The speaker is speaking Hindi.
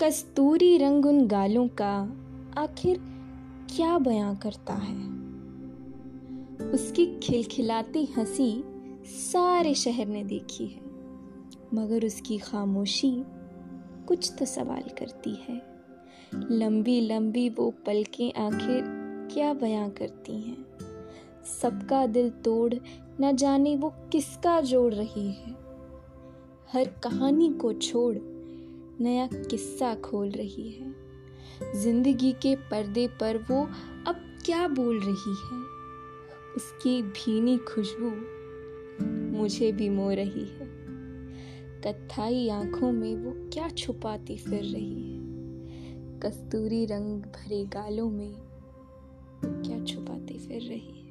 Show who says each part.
Speaker 1: कस्तूरी रंग उन गालों का आखिर क्या बयां करता है? उसकी खिलखिलाती हँसी सारे शहर ने देखी है, मगर उसकी खामोशी कुछ तो सवाल करती है। लंबी लंबी वो पलकें आखिर क्या बयां करती हैं? सबका दिल तोड़ न जाने वो किसका जोड़ रही है? हर कहानी को छोड़ नया किस्सा खोल रही है। ज़िंदगी के पर्दे पर वो अब क्या बोल रही है? उसकी भीनी खुशबू मुझे भी मो रही है। कत्थाई आँखों में वो क्या छुपाती फिर रही है? कस्तूरी रंग भरे गालों में क्या छुपाती फिर रही